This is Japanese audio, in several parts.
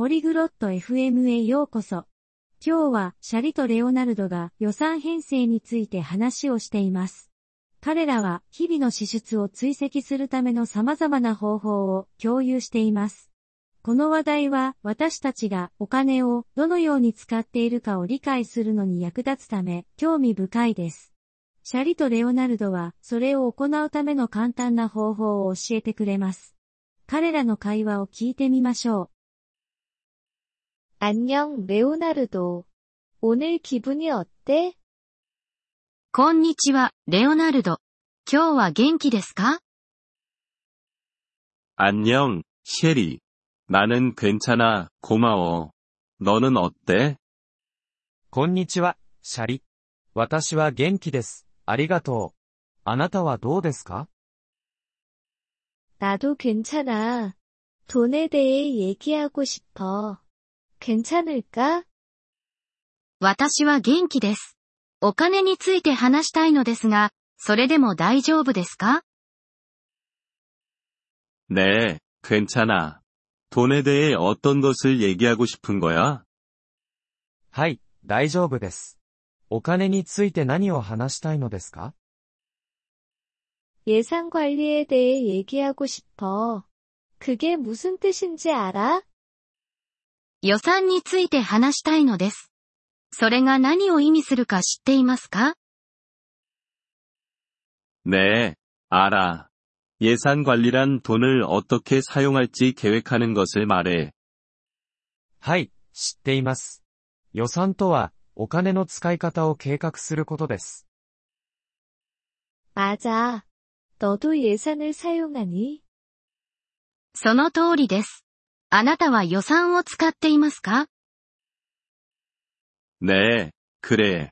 ポリグロット FM へようこそ。今日はシャリとレオナルドが予算編成について話をしています。彼らは日々の支出を追跡するための様々な方法を共有しています。この話題は私たちがお金をどのように使っているかを理解するのに役立つため興味深いです。シャリとレオナルドはそれを行うための簡単な方法を教えてくれます。彼らの会話を聞いてみましょう。 안녕, 레오나르도. 오늘 기분이 어때? こんにちは、レオナルド。今日は元気ですか 안녕, 셰리. 나는 괜찮아, 고마워. 너는 어때? こんにちは、シャリ。私は元気です。ありがとう。あなたはどうですか 나도 괜찮아. 돈에 대해 얘기하고 싶어. 괜찮을까? 私は元気です。お金について話したいのですが、それでも大丈夫ですか 네, 괜찮아. 돈에 대해 어떤 것을 얘기하고 싶은 거야? はい、大丈夫です。お金について何を話したいのですか 예산 관리에 대해 얘기하고 싶어. 그게 무슨 뜻인지 알아? 予算について話したいのです。それが何を意味するか知っていますか 네, 알아. 예산 관리란 돈을 어떻게 사용할지 계획하는 것을 말해. はい、知っています。予算とは、お金の使い方を計画することです。 맞아. 너도 예산을 사용하니? その通りです。 あなたは予算を使っていますか 네, 그래.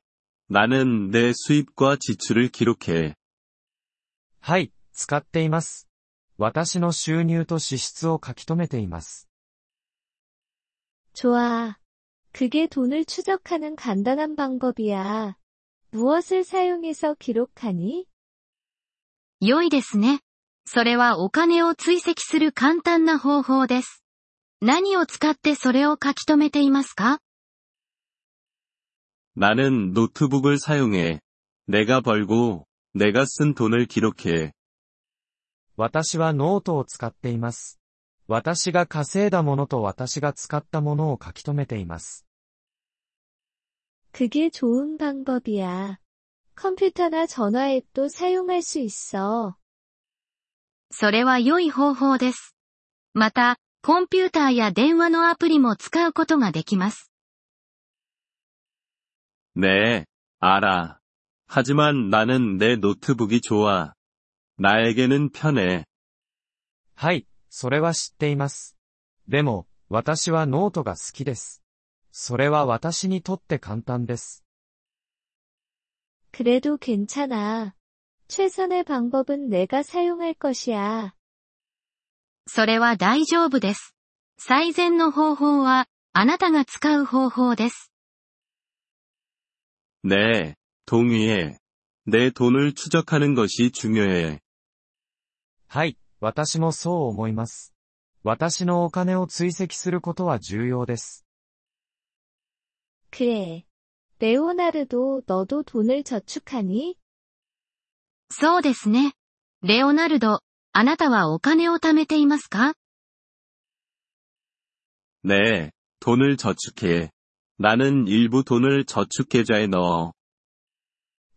나는 내 수입과 지출을 기록해. はい、使っています。私の収入と支出を書き留めています。 좋아. 그게 돈을 추적하는 간단한 방법이야. 무엇을 사용해서 기록하니? 良いですね。それはお金を追跡する簡単な方法です。 何を使ってそれを書き留めていますか 나는 노트북을 사용해. 내가 벌고, 내가 쓴 돈을 기록해. 私はノートを使っています。私が稼いだものと私が使ったものを書き留めています。 그게 좋은 방법이야. 컴퓨터나 전화 앱도 사용할 수 있어. それは良い方法です。また、 コンピューターや電話のアプリも使うことができます。 네, 알아. 하지만 나는 내 노트북이 좋아. 나에게는 편해. はい、それは知っています。でも、私はノートが好きです。それは私にとって簡単です。 그래도 괜찮아. 최선의 방법은 내가 사용할 것이야. それは大丈夫です。最善の方法は、あなたが使う方法です。 네, 동의해. 내 돈을 추적하는 것이 중요해. はい、私もそう思います。私のお金を追跡することは重要です。 그래. 레오나르도 너도 돈을 저축하니? そうですね。レオナルド、 あなたはお金を貯めていますか 네, 돈을 저축해. 나는 일부 돈을 저축계좌에 넣어.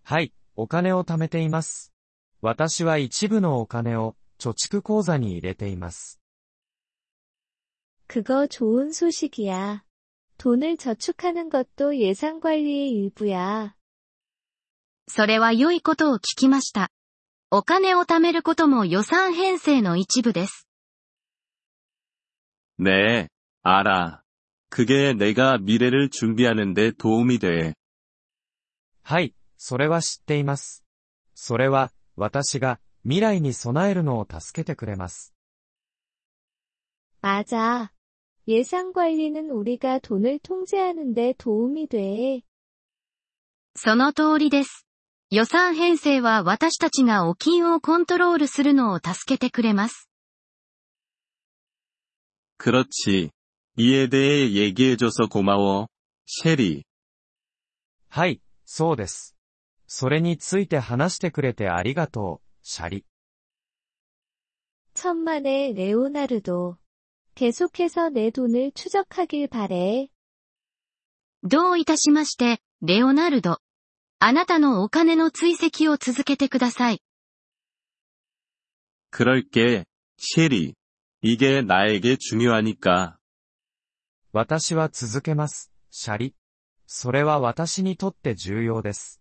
はい、お金を貯めています。私は一部のお金を貯蓄口座に入れています。 그거 좋은 소식이야. 돈을 저축하는 것도 예산 관리의 일부야. それは良いことを聞きました。 お金を貯めることも予算編成の一部です。 네, 알아. 그게 내가 미래를 준비하는데 도움이 돼. はい、それは知っています。それは、私が未来に備えるのを助けてくれます。 맞아. 예산 관리는 우리가 돈을 통제하는데 도움이 돼. その通りです。 予算編成は私たちがお金をコントロールするのを助けてくれます。 그렇지. 이에 대해 얘기해줘서 고마워. 셰리. はい、そうです。それについて話してくれてありがとう、シャリ。 천만에 레오나르도. 계속해서 내 돈을 추적하길 바래. どういたしまして、レオナルド。 あなたのお金の追跡を続けてください。 그럴게, 셰리. 이게 나에게 중요하니까. 私は続けます、シャリ。それは私にとって重要です。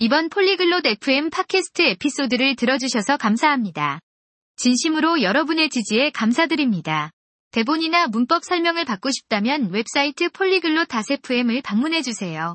이번 폴리글롯 FM 팟캐스트 에피소드를 들어주셔서 감사합니다. 진심으로 여러분의 지지에 감사드립니다. 대본이나 문법 설명을 받고 싶다면 웹사이트 폴리글롯 FM을 방문해주세요.